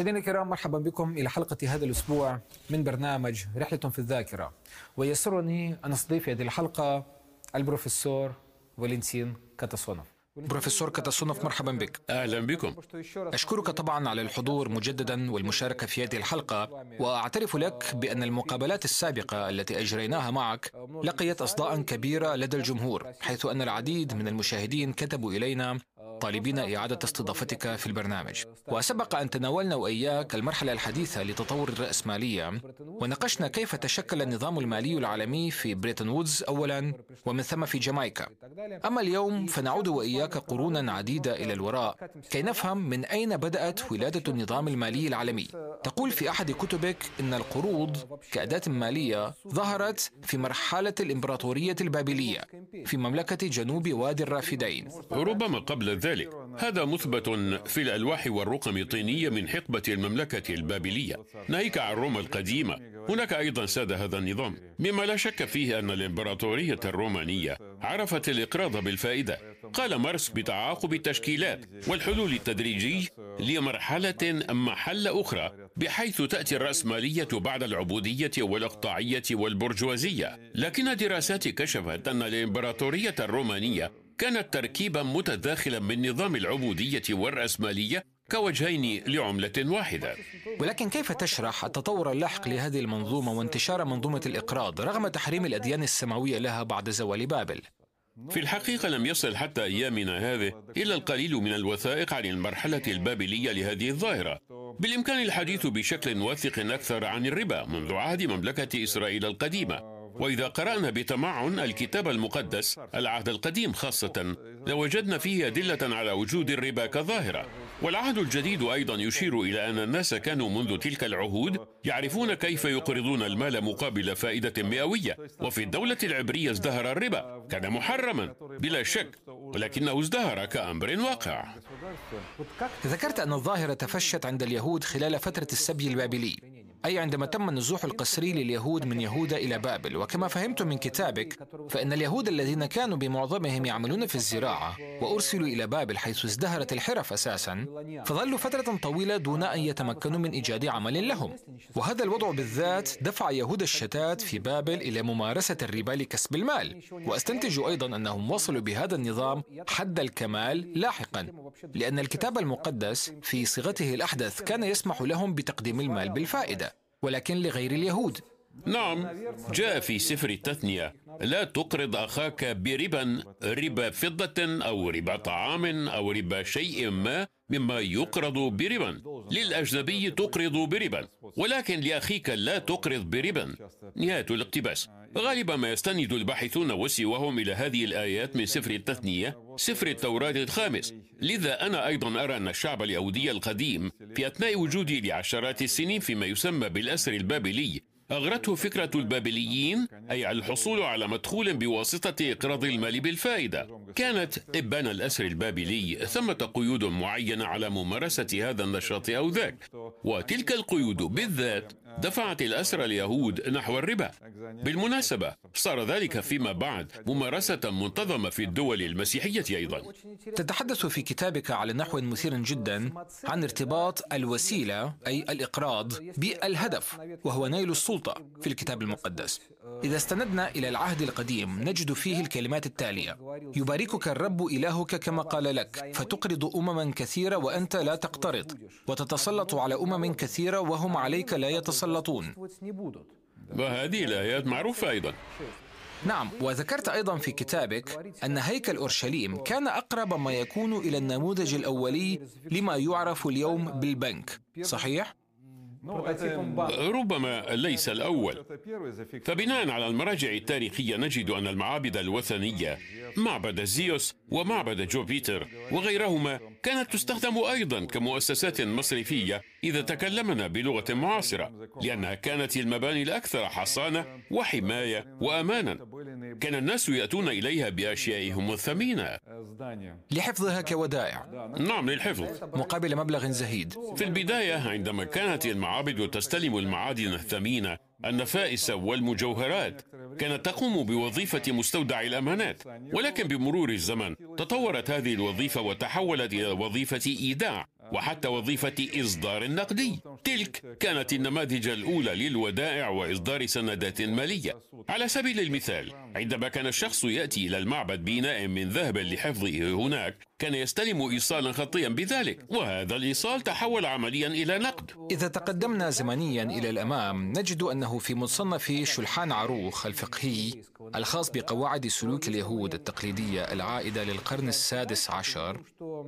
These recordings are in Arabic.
مشاهدينا الكرام مرحبا بكم إلى حلقة هذا الأسبوع من برنامج رحلة في الذاكرة. ويسرني أن أستضيف هذه الحلقة البروفيسور فالنتين كاتاسونوف. بروفيسور كاتاسونوف مرحبا بك. أهلا بكم. أشكرك طبعا على الحضور مجددا والمشاركة في هذه الحلقة وأعترف لك بأن المقابلات السابقة التي أجريناها معك لقيت اصداء كبيرة لدى الجمهور حيث أن العديد من المشاهدين كتبوا إلينا طالبين إعادة استضافتك في البرنامج. وسبق أن تناولنا وإياك المرحلة الحديثة لتطور الرأسمالية. وناقشنا كيف تشكل النظام المالي العالمي في بريتن وودز أولا ومن ثم في جامايكا. أما اليوم فنعود وإياك قرونا عديدة إلى الوراء. كي نفهم من أين بدأت ولادة النظام المالي العالمي. تقول في أحد كتبك أن القروض كأداة مالية ظهرت في مرحلة الإمبراطورية البابلية في مملكة جنوب وادي الرافدين. ربما قبل ذلك هذا مثبت في الألواح والرقم الطينية من حقبة المملكة البابلية. ناهيك عن روما القديمة. هناك أيضا ساد هذا النظام. مما لا شك فيه أن الإمبراطورية الرومانية عرفت الإقراض بالفائدة. قال مارس بتعاقب التشكيلات والحلول التدريجي لمرحلة محل أخرى بحيث تأتي الرأسمالية بعد العبودية والإقطاعية والبرجوازية. لكن دراسات كشفت أن الإمبراطورية الرومانية كانت تركيبا متداخلا من نظام العبودية والرأسمالية كوجهين لعملة واحدة. ولكن كيف تشرح التطور اللاحق لهذه المنظومة وانتشار منظومة الإقراض رغم تحريم الأديان السماوية لها بعد زوال بابل؟ في الحقيقة لم يصل حتى أيامنا هذه إلا القليل من الوثائق عن المرحلة البابلية لهذه الظاهرة. بالإمكان الحديث بشكل واثق أكثر عن الربا منذ عهد مملكة إسرائيل القديمة. وإذا قرأنا بتمعن الكتاب المقدس العهد القديم خاصة لوجدنا فيه أدلة على وجود الربا كظاهرة. والعهد الجديد أيضا يشير إلى أن الناس كانوا منذ تلك العهود يعرفون كيف يقرضون المال مقابل فائدة مئوية. وفي الدولة العبرية ازدهر الربا كان محرما بلا شك ولكنه ازدهر كأمر واقع. ذكرت أن الظاهرة تفشت عند اليهود خلال فترة السبي البابلي. أي عندما تم النزوح القسري لليهود من يهوذا إلى بابل وكما فهمت من كتابك فإن اليهود الذين كانوا بمعظمهم يعملون في الزراعة وأرسلوا إلى بابل حيث ازدهرت الحرف أساسا فظلوا فترة طويلة دون أن يتمكنوا من إيجاد عمل لهم. وهذا الوضع بالذات دفع يهود الشتات في بابل إلى ممارسة الربا لكسب المال. وأستنتج أيضا أنهم وصلوا بهذا النظام حد الكمال لاحقا لأن الكتاب المقدس في صيغته الأحدث كان يسمح لهم بتقديم المال بالفائدة. ولكن لغير اليهود. نعم جاء في سفر التثنية. لا تقرض أخاك بربا ربا فضة أو ربا طعام أو ربا شيء ما مما يقرض بربا. للأجنبي تقرض بربا. ولكن لأخيك لا تقرض بربا. نهاية الاقتباس. غالبا ما يستند الباحثون وسواهم إلى هذه الآيات من سفر التثنية سفر التوراة الخامس. لذا أنا أيضا أرى أن الشعب اليهودي القديم في أثناء وجوده لعشرات السنين فيما يسمى بالأسر البابلي. أغرته فكرة البابليين أي الحصول على مدخول بواسطة إقراض المال بالفائدة. كانت إبان الأسر البابلي ثمة قيود معينة على ممارسة هذا النشاط أو ذاك. وتلك القيود بالذات دفعت الأسرى اليهود نحو الربا. بالمناسبة صار ذلك فيما بعد ممارسة منتظمة في الدول المسيحية أيضا. تتحدث في كتابك على نحو مثير جدا عن ارتباط الوسيلة أي الإقراض بالهدف وهو نيل السلطة في الكتاب المقدس. إذا استندنا إلى العهد القديم نجد فيه الكلمات التالية. يباركك الرب إلهك كما قال لك فتقرض أمما كثيرة وأنت لا تقترض وتتسلط على أمم كثيرة وهم عليك لا يتسلطون. وهذه الآيات معروفة أيضا. نعم وذكرت أيضا في كتابك أن هيكل أورشليم كان أقرب ما يكون إلى النموذج الأولي لما يعرف اليوم بالبنك صحيح؟ ربما ليس الأول. فبناء على المراجع التاريخية نجد أن المعابد الوثنية معبد زيوس ومعبد جوبيتر وغيرهما كانت تستخدم أيضا كمؤسسات مصرفية إذا تكلمنا بلغة معاصرة لأنها كانت المباني الأكثر حصانة وحماية وأمانا. كان الناس يأتون إليها بأشيائهم الثمينة. لحفظها كودائع. نعم للحفظ. مقابل مبلغ زهيد. في البداية عندما كانت المعابد تستلم المعادن الثمينة النفائس والمجوهرات كانت تقوم بوظيفة مستودع الأمانات ولكن بمرور الزمن تطورت هذه الوظيفة وتحولت إلى وظيفة إيداع. وحتى وظيفة إصدار النقدي تلك كانت النماذج الأولى للودائع وإصدار سندات مالية. على سبيل المثال عندما كان الشخص يأتي إلى المعبد بإناء من ذهب لحفظه هناك كان يستلم إيصالا خطيا بذلك وهذا الإيصال تحول عمليا إلى نقد. إذا تقدمنا زمنيا إلى الأمام نجد أنه في مصنف شلحان عروخ الفقهي الخاص بقواعد سلوك اليهود التقليدية العائدة للقرن السادس عشر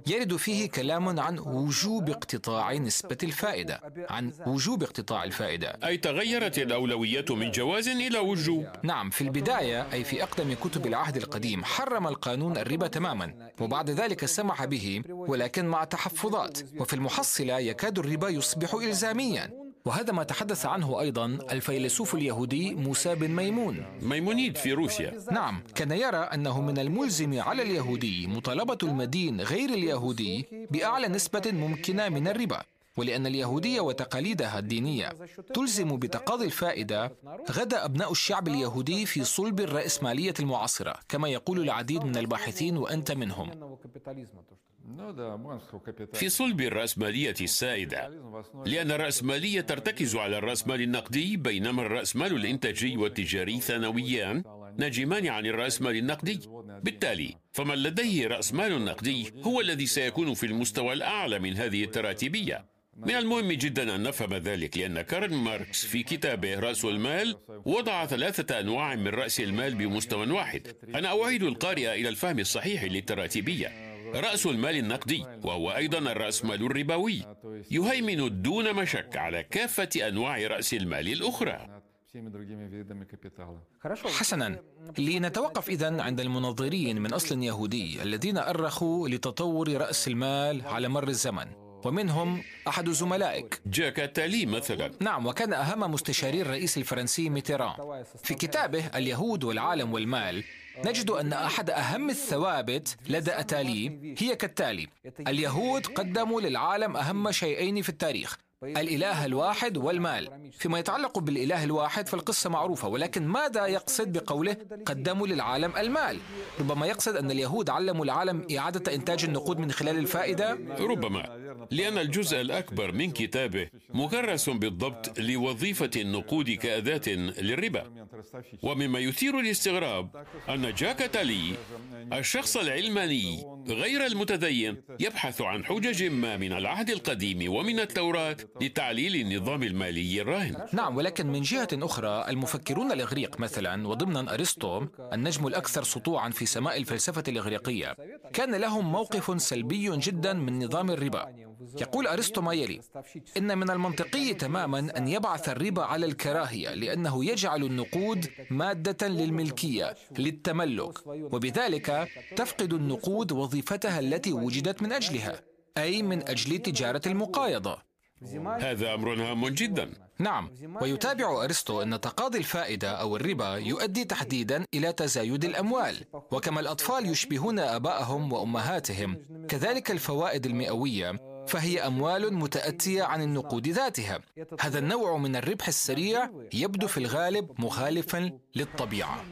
يرد فيه كلام عن وجوب اقتطاع نسبة الفائدة عن وجوب اقتطاع الفائدة. أي تغيرت الأولوية من جواز إلى وجوب. نعم في البداية أي في أقدم كتب العهد القديم حرم القانون الربا تماما وبعد ذلك سمح به ولكن مع تحفظات وفي المحصلة يكاد الربا يصبح إلزاميا. وهذا ما تحدث عنه أيضا الفيلسوف اليهودي موسى بن ميمون. ميمونيد في روسيا. نعم كان يرى أنه من الملزم على اليهودي مطالبة المدين غير اليهودي بأعلى نسبة ممكنة من الربا. ولأن اليهودية وتقاليدها الدينية تلزم بتقاضي الفائدة غدا أبناء الشعب اليهودي في صلب الرأسمالية المعاصرة كما يقول العديد من الباحثين وأنت منهم. في صلب الرأسمالية السائدة لأن الرأسمالية ترتكز على الرأسمال النقدي بينما الرأسمال الإنتاجي والتجاري ثانويان ناجمان عن الرأسمال النقدي. بالتالي فمن لديه رأسمال نقدي هو الذي سيكون في المستوى الأعلى من هذه التراتبية من المهم جدا أن نفهم ذلك لأن كارل ماركس في كتابه رأس المال وضع ثلاثة أنواع من رأس المال بمستوى واحد. أنا أعيد القارئ إلى الفهم الصحيح للتراتبية رأس المال النقدي وهو أيضا الرأسمال الربوي يهيمن دون مشك على كافة أنواع رأس المال الأخرى. حسنا. لنتوقف إذا عند المنظرين من أصل يهودي الذين أرخوا لتطور رأس المال على مر الزمن. ومنهم أحد زملائك. جاك تالي مثلا. نعم وكان أهم مستشاري الرئيس الفرنسي ميتيران. في كتابه اليهود والعالم والمال نجد أن أحد أهم الثوابت لدى أتالي هي كالتالي اليهود قدموا للعالم أهم شيئين في التاريخ الإله الواحد والمال. فيما يتعلق بالإله الواحد فالقصة معروفة ولكن ماذا يقصد بقوله قدموا للعالم المال؟ ربما يقصد أن اليهود علموا العالم إعادة إنتاج النقود من خلال الفائدة؟ ربما لأن الجزء الأكبر من كتابه مكرس بالضبط لوظيفة النقود كأداة للربا. ومما يثير الاستغراب أن جاك تالي الشخص العلماني غير المتدين يبحث عن حجج ما من العهد القديم ومن التوراة لتعليل النظام المالي الراهن. نعم ولكن من جهة أخرى المفكرون الإغريق مثلا وضمنا أرسطو النجم الأكثر سطوعا في سماء الفلسفة الإغريقية كان لهم موقف سلبي جدا من نظام الربا. يقول أرسطو ما يلي إن من المنطقي تماما أن يبعث الربا على الكراهية لأنه يجعل النقود مادة للملكية للتملك وبذلك تفقد النقود وظيفتها التي وجدت من أجلها أي من أجل تجارة المقايضة. هذا أمر هام جدا. نعم ويتابع أرسطو أن تقاضي الفائدة أو الربا يؤدي تحديدا إلى تزايد الأموال وكما الأطفال يشبهون آبائهم وأمهاتهم. كذلك الفوائد المئوية فهي أموال متأتية عن النقود ذاتها. هذا النوع من الربح السريع يبدو في الغالب مخالفا للطبيعة.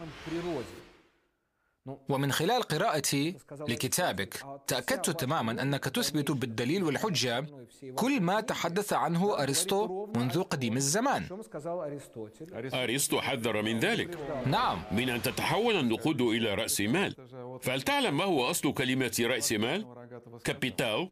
ومن خلال قراءتي لكتابك تأكدت تماما أنك تثبت بالدليل والحجة كل ما تحدث عنه أرسطو منذ قديم الزمان. أرسطو حذر من ذلك. نعم. من أن تتحول النقود إلى رأس مال. فهل تعلم ما هو أصل كلمة رأس مال؟ capital؟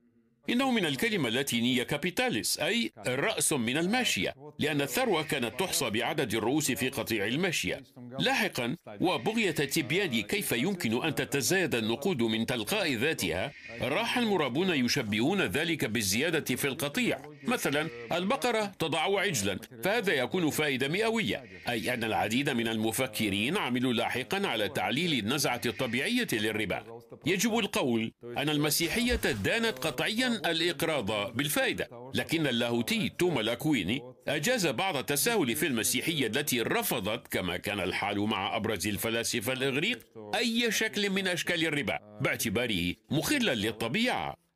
إنه من الكلمة اللاتينية capitalis أي رأس من الماشية لأن الثروة كانت تحصى بعدد الرؤوس في قطيع الماشية. لاحقا وبغية تبيان كيف يمكن أن تتزايد النقود من تلقاء ذاتها؟ راح المرابون يشبهون ذلك بالزيادة في القطيع. مثلا البقرة تضع عجلا فهذا يكون فائدة مئوية. أي أن العديد من المفكرين عملوا لاحقا على تعليل النزعة الطبيعية للربا. يجب القول أن المسيحية دانت قطعيا الإقراض بالفائدة. لكن اللاهوتي توما لاكويني أجاز بعض التساهل في المسيحية التي رفضت كما كان الحال مع أبرز الفلاسفة الإغريق أي شكل من أشكال الربا باعتباره مخلا للطبيعة.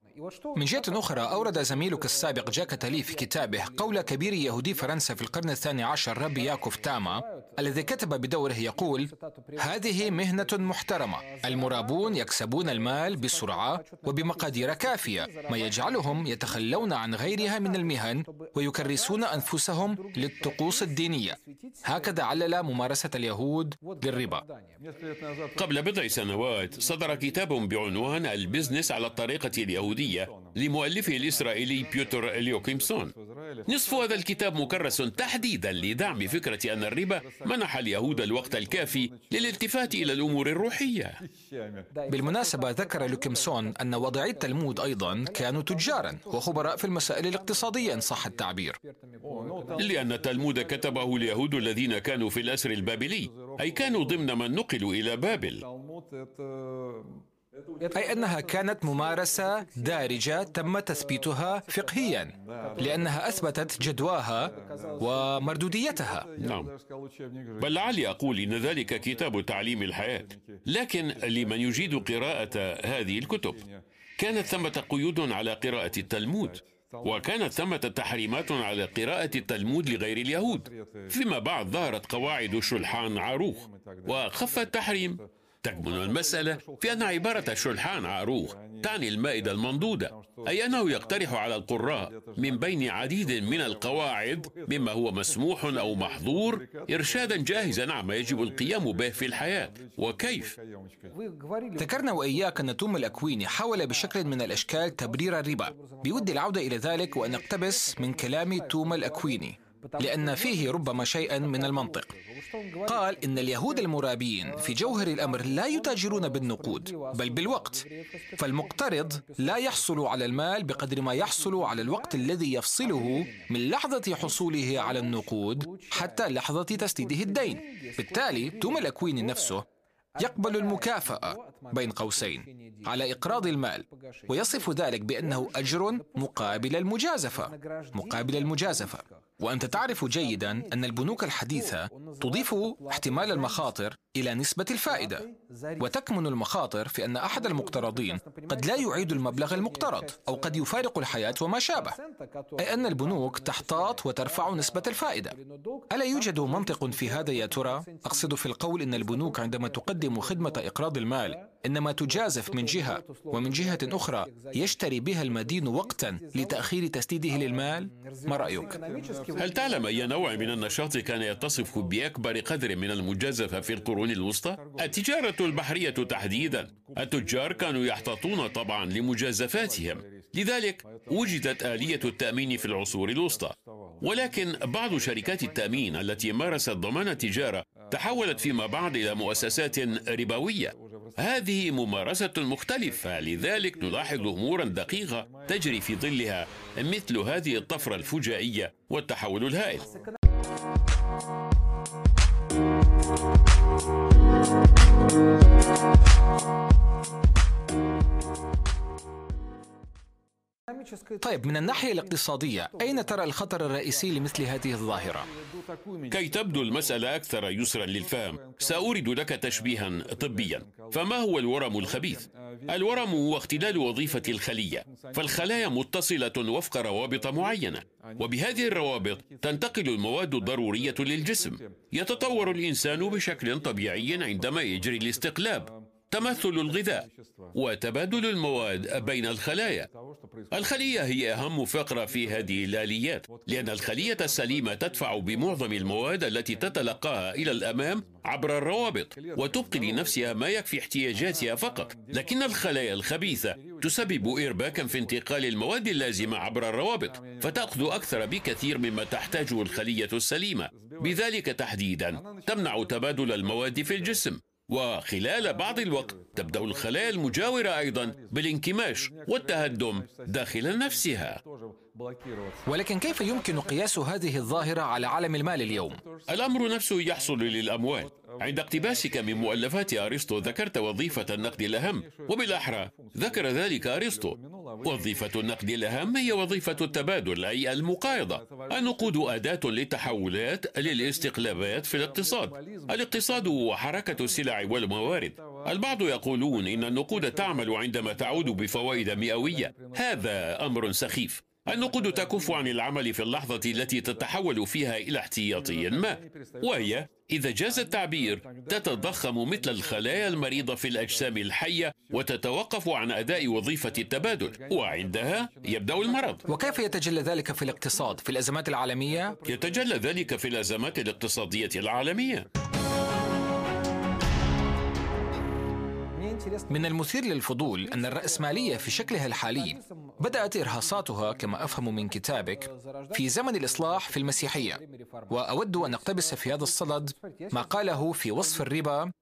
من جهة أخرى أورد زميلك السابق جاك أتالي في كتابه قول كبير يهودي فرنسا في القرن الثاني عشر ربي ياكوف تام الذي كتب بدوره يقول هذه مهنة محترمة المرابون يكسبون المال بسرعة وبمقادير كافية ما يجعلهم يتخلون عن غيرها من المهن ويكرسون أنفسهم للطقوس الدينية. هكذا علل ممارسة اليهود للربا قبل بضع سنوات صدر كتاب بعنوان ال business على الطريقة اليهودية. لمؤلفه الإسرائيلي بيوتر لوكيمسون نصف هذا الكتاب مكرس تحديدا لدعم فكرة أن الربا منح اليهود الوقت الكافي للالتفات إلى الأمور الروحية. بالمناسبة ذكر لوكيمسون أن واضعي التلمود أيضا كانوا تجارا وخبراء في المسائل الاقتصادية إن صح التعبير. لأن التلمود كتبه اليهود الذين كانوا في الأسر البابلي أي كانوا ضمن من نقلوا إلى بابل. أي أنها كانت ممارسة دارجة تم تثبيتها فقهيا لأنها أثبتت جدواها ومردوديتها. نعم. بل لعلي أقول إن ذلك كتاب تعليم الحياة. لكن لمن يجيد قراءة هذه الكتب؟ كانت ثمة قيود على قراءة التلمود وكانت ثمة تحريمات على قراءة التلمود لغير اليهود. فيما بعد ظهرت قواعد شلحان عاروخ وخف التحريم. تكمن المسألة في أن عبارة شلحان عاروخ تعني المائدة المنضودة أي أنه يقترح على القراء من بين عديد من القواعد مما هو مسموح أو محظور إرشادا جاهزا عما يجب القيام به في الحياة. وكيف؟ ذكرنا وإياك أن توم الأكويني حاول بشكل من الأشكال تبرير الربا. بودي العودة إلى ذلك وأن أقتبس من كلام توم الأكويني. لأن فيه ربما شيئا من المنطق قال إن اليهود المرابين في جوهر الأمر لا يتاجرون بالنقود بل بالوقت فالمقترض لا يحصل على المال بقدر ما يحصل على الوقت الذي يفصله من لحظة حصوله على النقود حتى لحظة تسديده الدين بالتالي توم الأكوين نفسه يقبل المكافأة بين قوسين على إقراض المال ويصف ذلك بأنه أجر مقابل المجازفة مقابل المجازفة وأنت تعرف جيدا أن البنوك الحديثة تضيف احتمال المخاطر إلى نسبة الفائدة وتكمن المخاطر في أن أحد المقترضين قد لا يعيد المبلغ المقترض أو قد يفارق الحياة وما شابه أي أن البنوك تحتاط وترفع نسبة الفائدة ألا يوجد منطق في هذا يا ترى؟ أقصد في القول أن البنوك عندما تقدم خدمة إقراض المال إنما تجازف من جهة ومن جهة أخرى يشتري بها المدين وقتا لتأخير تسديده للمال؟ ما رأيك؟ هل تعلم أي نوع من النشاط كان يتصف بأكبر قدر من المجازفة في القرون الوسطى؟ التجارة البحرية تحديدا. التجار كانوا يحتاطون طبعا لمجازفاتهم. لذلك وجدت آلية التأمين في العصور الوسطى. ولكن بعض شركات التأمين التي مارست ضمان التجارة تحولت فيما بعد إلى مؤسسات ربوية. هذه ممارسة مختلفة لذلك نلاحظ أمورا دقيقة تجري في ظلها مثل هذه الطفرة الفجائية والتحول الهائل. طيب من الناحية الاقتصادية أين ترى الخطر الرئيسي لمثل هذه الظاهرة؟ كي تبدو المسألة أكثر يسرا للفهم سأورد لك تشبيها طبيا فما هو الورم الخبيث؟ الورم هو اختلال وظيفة الخلية فالخلايا متصلة وفق روابط معينة وبهذه الروابط تنتقل المواد الضرورية للجسم يتطور الإنسان بشكل طبيعي عندما يجري الاستقلاب تمثل الغذاء وتبادل المواد بين الخلايا. الخلية هي أهم فقرة في هذه الآليات لأن الخلية السليمة تدفع بمعظم المواد التي تتلقاها إلى الأمام عبر الروابط وتبقي لنفسها ما يكفي احتياجاتها فقط. لكن الخلايا الخبيثة تسبب إرباكا في انتقال المواد اللازمة عبر الروابط فتأخذ أكثر بكثير مما تحتاجه الخلية السليمة. بذلك تحديدا تمنع تبادل المواد في الجسم. وخلال بعض الوقت تبدأ الخلايا المجاورة أيضا بالانكماش والتهدم داخل نفسها. ولكن كيف يمكن قياس هذه الظاهرة على عالم المال اليوم؟ الأمر نفسه يحصل للأموال. عند اقتباسك من مؤلفات أرسطو ذكرت وظيفة النقد الأهم وبالأحرى ذكر ذلك أرسطو. وظيفة النقد الأهم هي وظيفة التبادل أي المقايضة. النقود أداة للتحولات للاستقلابات في الاقتصاد. الاقتصاد هو حركة السلع والموارد. البعض يقولون إن النقود تعمل عندما تعود بفوائد مئوية. هذا أمر سخيف. النقود تكف عن العمل في اللحظة التي تتحول فيها إلى احتياطي ما وهي إذا جاز التعبير تتضخم مثل الخلايا المريضة في الأجسام الحية وتتوقف عن أداء وظيفة التبادل وعندها يبدأ المرض وكيف يتجلى ذلك في الاقتصاد في الأزمات العالمية؟ يتجلى ذلك في الأزمات الاقتصادية العالمية من المثير للفضول أن الرأسمالية في شكلها الحالي بدأت إرهاصاتها كما أفهم من كتابك في زمن الإصلاح في المسيحية. وأود أن أقتبس في هذا الصدد ما قاله في وصف الربا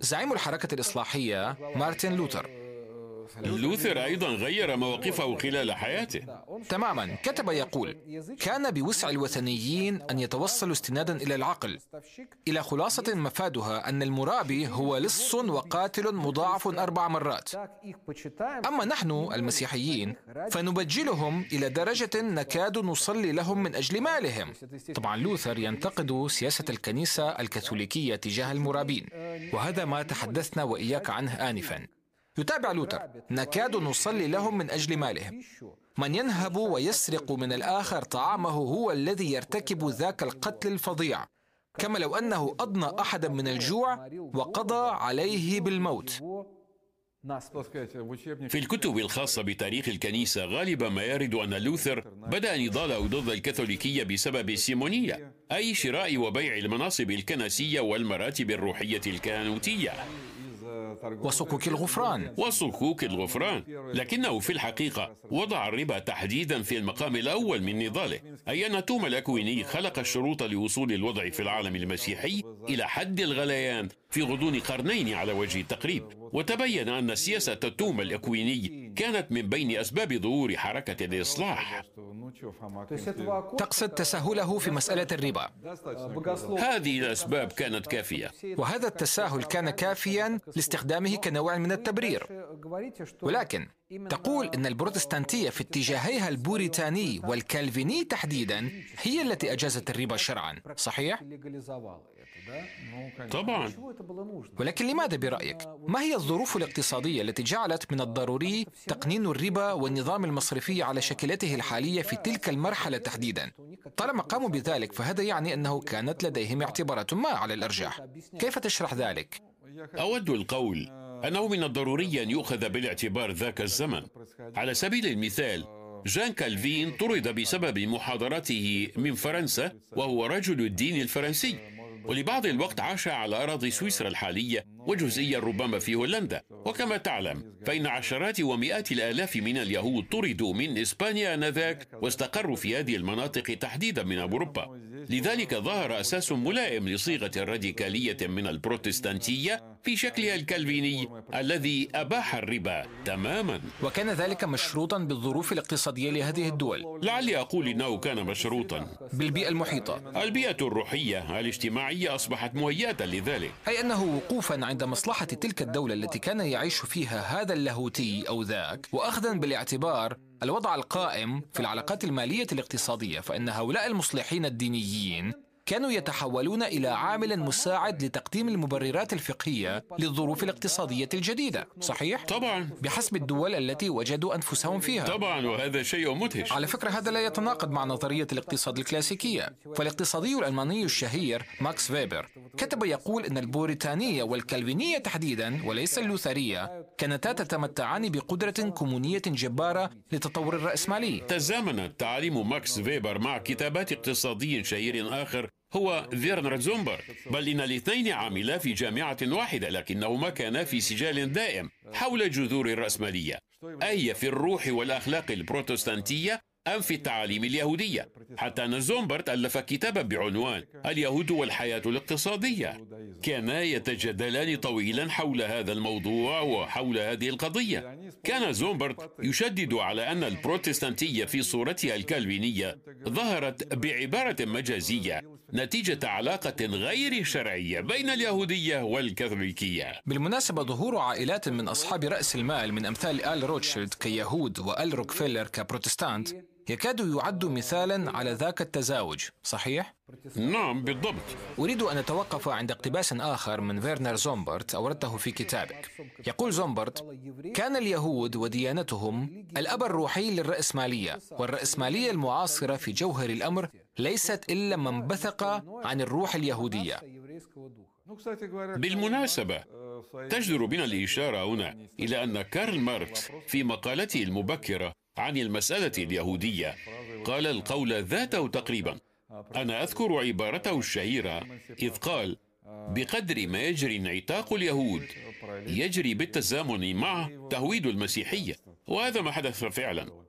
زعيم الحركة الإصلاحية مارتن لوثر. لوثر أيضا غير مواقفه خلال حياته. تماما. كتب يقول كان بوسع الوثنيين أن يتوصلوا استنادا إلى العقل. إلى خلاصة مفادها أن المرابي هو لص وقاتل مضاعف أربع مرات. أما نحن المسيحيين فنبجلهم إلى درجة نكاد نصلي لهم من أجل مالهم. طبعا لوثر ينتقد سياسة الكنيسة الكاثوليكية تجاه المرابين وهذا ما تحدثنا وإياك عنه آنفا. يتابع لوثر نكاد نصلي لهم من أجل مالهم. من ينهب ويسرق من الآخر طعامه هو الذي يرتكب ذاك القتل الفظيع. كما لو أنه أضنى أحدا من الجوع وقضى عليه بالموت. في الكتب الخاصة بتاريخ الكنيسة غالبا ما يرد أن لوثر بدأ نضاله ضد الكاثوليكية بسبب السيمونية أي شراء وبيع المناصب الكنسية والمراتب الروحية الكهنوتية وصكوك الغفران. وصكوك الغفران. لكنه في الحقيقة وضع الربا تحديدا في المقام الأول من نضاله. أي أن توما الأكويني خلق الشروط لوصول الوضع في العالم المسيحي إلى حد الغليان. في غضون قرنين على وجه التقريب وتبين أن سياسة توما الأكويني كانت من بين أسباب ظهور حركة الإصلاح. تقصد تساهله في مسألة الربا. هذه الأسباب كانت كافية. وهذا التساهل كان كافيا لاستخدامه كنوع من التبرير. ولكن تقول إن البروتستانتية في اتجاهيها البوريتاني والكالفيني تحديدا هي التي أجازت الربا شرعا صحيح؟ طبعا. ولكن لماذا برأيك؟ ما هي الظروف الاقتصادية التي جعلت من الضروري تقنين الربا والنظام المصرفي على شكلته الحالية في تلك المرحلة تحديدا؟ طالما قاموا بذلك فهذا يعني أنه كانت لديهم اعتبارات ما على الأرجح. كيف تشرح ذلك؟ أود القول. أنه من الضروري أن يؤخذ بالاعتبار ذاك الزمن. على سبيل المثال جان كالفين طرد بسبب محاضرته من فرنسا وهو رجل الدين الفرنسي. ولبعض الوقت عاش على أراضي سويسرا الحالية وجزئيا ربما في هولندا. وكما تعلم فإن عشرات ومئات الآلاف من اليهود طردوا من إسبانيا آنذاك واستقروا في هذه المناطق تحديدا من أوروبا. لذلك ظهر أساس ملائم لصيغة الراديكالية من البروتستانتية في شكلها الكالفيني الذي أباح الربا تماما. وكان ذلك مشروطا بالظروف الاقتصادية لهذه الدول. لعلي أقول إنه كان مشروطا. بالبيئة المحيطة. البيئة الروحية الاجتماعية أصبحت مهيئة لذلك. أي أنه وقوفا عند مصلحة تلك الدولة التي كان يعيش فيها هذا اللاهوتي أو ذاك واخذا بالاعتبار الوضع القائم في العلاقات المالية الاقتصادية فإن هؤلاء المصلحين الدينيين كانوا يتحولون إلى عامل مساعد لتقديم المبررات الفقهية للظروف الاقتصادية الجديدة صحيح؟ طبعا. بحسب الدول التي وجدوا أنفسهم فيها. طبعا وهذا شيء مدهش. على فكرة هذا لا يتناقض مع نظرية الاقتصاد الكلاسيكية. فالاقتصادي الألماني الشهير ماكس فيبر كتب يقول أن البوريتانية والكالفينية تحديدا وليس اللوثرية كانتا تتمتعان بقدرة كمونية جبارة لتطور الرأسمالي. تزامنت تعاليم ماكس فيبر مع كتابات اقتصادي شهير آخر هو فيرنر زومبرت. بل إن الاثنين عملا في جامعة واحدة لكنهما كانا في سجال دائم حول جذور الرأسمالية. أي في الروح والأخلاق البروتستانتية أم في التعاليم اليهودية. حتى أن زومبرت ألف كتابا بعنوان اليهود والحياة الاقتصادية. كانا يتجادلان طويلا حول هذا الموضوع وحول هذه القضية. كان زومبرت يشدد على أن البروتستانتية في صورتها الكالفينية ظهرت بعبارة مجازية نتيجة علاقة غير شرعية بين اليهودية والكاثوليكية. بالمناسبة ظهور عائلات من أصحاب رأس المال من أمثال آل روتشيلد كيهود وآل روكفيلر كبروتستانت يكاد يعد مثالا على ذاك التزاوج صحيح؟ نعم بالضبط. أريد أن أتوقف عند اقتباس آخر من فيرنر زومبرت أوردته في كتابك. يقول زومبرت كان اليهود وديانتهم الأب الروحي للرأسمالية والرأسمالية المعاصرة في جوهر الأمر ليست إلا منبثقة عن الروح اليهودية. بالمناسبة تجدر بنا الإشارة هنا إلى أن كارل ماركس في مقالته المبكرة عن المسألة اليهودية. قال القول ذاته تقريبا. أنا أذكر عبارته الشهيرة إذ قال بقدر ما يجري انعتاق اليهود يجري بالتزامن معه تهويد المسيحية. وهذا ما حدث فعلا.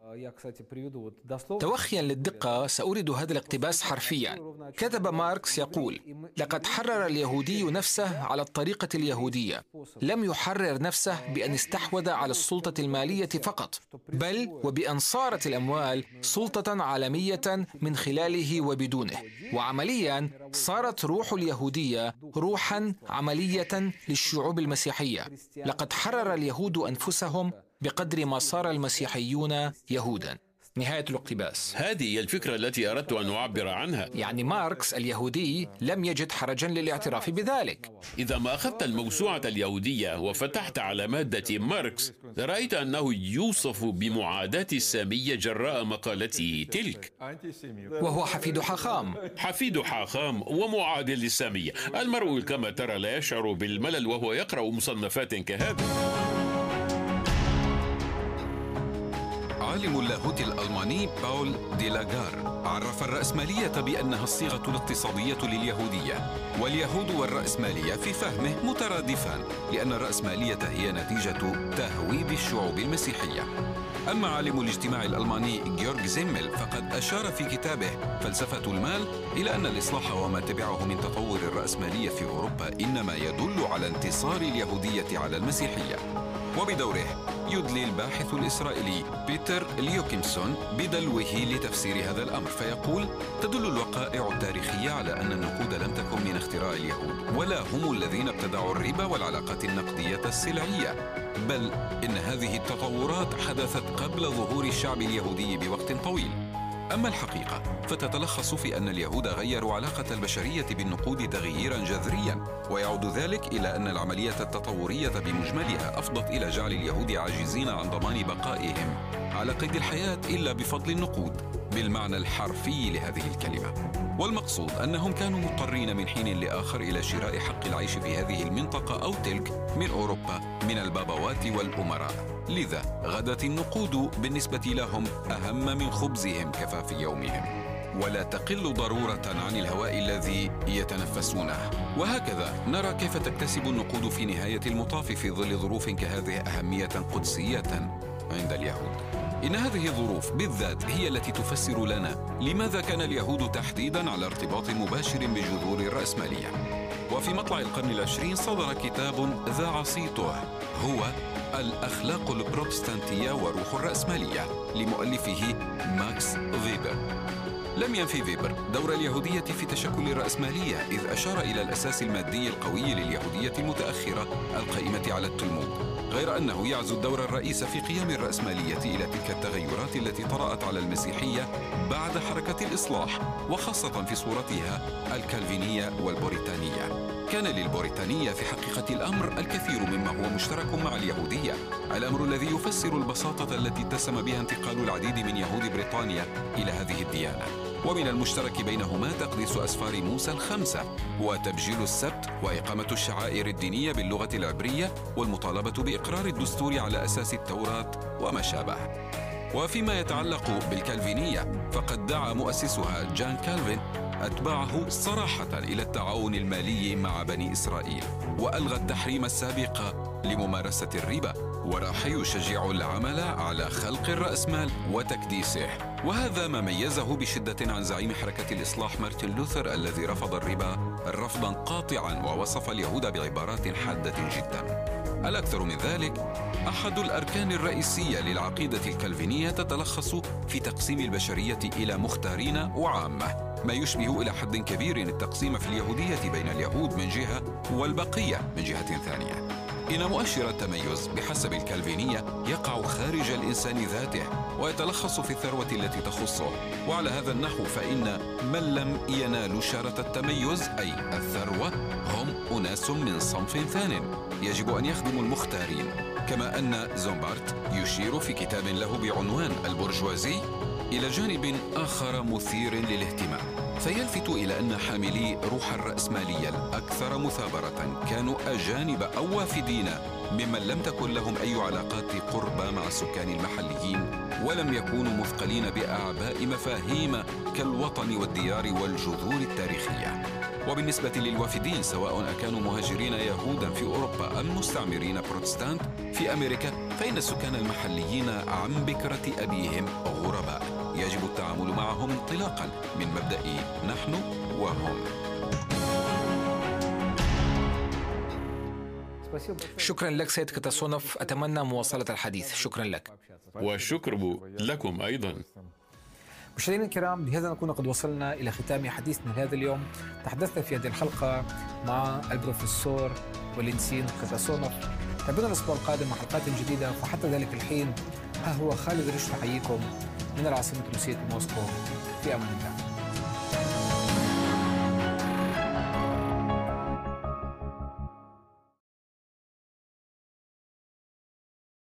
توخيا للدقة سأورد هذا الاقتباس حرفيا. كتب ماركس يقول لقد حرر اليهودي نفسه على الطريقة اليهودية. لم يحرر نفسه بأن استحوذ على السلطة المالية فقط بل وبأن صارت الأموال سلطة عالمية من خلاله وبدونه. وعمليا صارت روح اليهودية روحا عملية للشعوب المسيحية. لقد حرر اليهود أنفسهم بقدر ما صار المسيحيون يهودا. نهاية الاقتباس هذه هي الفكرة التي أردت أن أعبر عنها. يعني ماركس اليهودي لم يجد حرجا للاعتراف بذلك. إذا ما أخذت الموسوعة اليهودية وفتحت على مادة ماركس رأيت أنه يوصف بمعاداة السامية جراء مقالته تلك. وهو حفيد حاخام حفيد حاخام ومعادل للسامية. المرء كما ترى لا يشعر بالملل وهو يقرأ مصنفات كهذه. عالم اللاهوت الألماني باول ديلاغار. عرف الرأسمالية بأنها الصيغة الاقتصادية لليهودية واليهود والرأسمالية في فهمه مترادفان لأن الرأسمالية هي نتيجة تهويد الشعوب المسيحية. أما عالم الاجتماع الألماني جيورغ زيمل فقد أشار في كتابه فلسفة المال إلى أن الإصلاح وما تبعه من تطور الرأسمالية في أوروبا إنما يدل على انتصار اليهودية على المسيحية. وبدوره يدلي الباحث الإسرائيلي بيتر ليوكيمسون بدلوه لتفسير هذا الأمر فيقول تدل الوقائع التاريخية على أن النقود لم تكن من اختراع اليهود ولا هم الذين ابتدعوا الربا والعلاقات النقدية السلعية بل إن هذه التطورات حدثت قبل ظهور الشعب اليهودي بوقت طويل. أما الحقيقة فتتلخص في أن اليهود غيروا علاقة البشرية بالنقود تغييرا جذريا ويعود ذلك إلى أن العملية التطورية بمجملها أفضت إلى جعل اليهود عاجزين عن ضمان بقائهم على قيد الحياة إلا بفضل النقود بالمعنى الحرفي لهذه الكلمة. والمقصود أنهم كانوا مضطرين من حين لآخر إلى شراء حق العيش في هذه المنطقة أو تلك من أوروبا من البابوات والأمراء. لذا غدت النقود بالنسبة لهم أهم من خبزهم كفاف يومهم. ولا تقل ضرورة عن الهواء الذي يتنفسونه. وهكذا نرى كيف تكتسب النقود في نهاية المطاف في ظل ظروف كهذه أهمية قدسية عند اليهود. إن هذه الظروف بالذات هي التي تفسر لنا لماذا كان اليهود تحديدا على ارتباط مباشر بجذور الرأسمالية. وفي مطلع القرن العشرين صدر كتاب ذاع صيته هو الأخلاق البروتستانتية وروح الرأسمالية لمؤلفه ماكس فيبر لم ينفي فيبر دور اليهودية في تشكل الرأسمالية إذ أشار إلى الأساس المادي القوي لليهودية المتأخرة القائمة على التلمود غير أنه يعزو الدور الرئيس في قيام الرأسمالية إلى تلك التغيرات التي طرأت على المسيحية بعد حركة الإصلاح وخاصة في صورتها الكالفينية والبوريتانية. كان للبوريتانية في حقيقة الأمر الكثير مما هو مشترك مع اليهودية. الأمر الذي يفسر البساطة التي اتسم بها انتقال العديد من يهود بريطانيا إلى هذه الديانة. ومن المشترك بينهما تقديس أسفار موسى الخمسة وتبجيل السبت وإقامة الشعائر الدينية باللغة العبرية والمطالبة بإقرار الدستور على أساس التوراة وما شابه. وفيما يتعلق بالكالفينية فقد دعا مؤسسها جان كالفين أتباعه صراحة إلى التعاون المالي مع بني إسرائيل وألغى التحريم السابق لممارسة الربا وراح يشجع العمل على خلق الرأسمال وتكديسه. وهذا ما ميزه بشدة عن زعيم حركة الإصلاح مارتن لوثر الذي رفض الربا رفضا قاطعا ووصف اليهود بعبارات حادة جدا. الأكثر من ذلك أحد الأركان الرئيسية للعقيدة الكالفينية تتلخص في تقسيم البشرية إلى مختارين وعامة. ما يشبه إلى حد كبير التقسيم في اليهودية بين اليهود من جهة والبقية من جهة ثانية. إن مؤشر التميز بحسب الكالفينية يقع خارج الإنسان ذاته ويتلخص في الثروة التي تخصه. وعلى هذا النحو فإن من لم ينالوا شارة التميز أي الثروة هم أناس من صنف ثان. يجب أن يخدموا المختارين كما أن زومبارت يشير في كتاب له بعنوان البرجوازي إلى جانب آخر مثير للاهتمام. فيلفت إلى أن حاملي روح الرأسمالية الأكثر مثابرة. كانوا أجانب أو وافدين ممن لم تكن لهم أي علاقات قربى مع السكان المحليين ولم يكونوا مثقلين بأعباء مفاهيم كالوطن والديار والجذور التاريخية. وبالنسبة للوافدين سواء أكانوا مهاجرين يهودا في أوروبا أم مستعمرين بروتستانت في أمريكا فإن السكان المحليين عن بكرة أبيهم غرباء. يجب التعامل معهم انطلاقا من مبدأ نحن وهم. شكرا لك سيد كتاسونوف. أتمنى مواصلة الحديث. شكرا لك. والشكر لكم أيضا. مشاهدينا الكرام بهذا نكون قد وصلنا إلى ختام حديثنا هذا اليوم. تحدثنا في هذه الحلقة مع البروفيسور ولينسين كتاسونوف. تابعونا الأسبوع القادم مع حلقات جديدة. فحتى ذلك الحين ها هو خالد رشد حييكم. Mineral Cemetrusiyeti Moskova. Kıyamet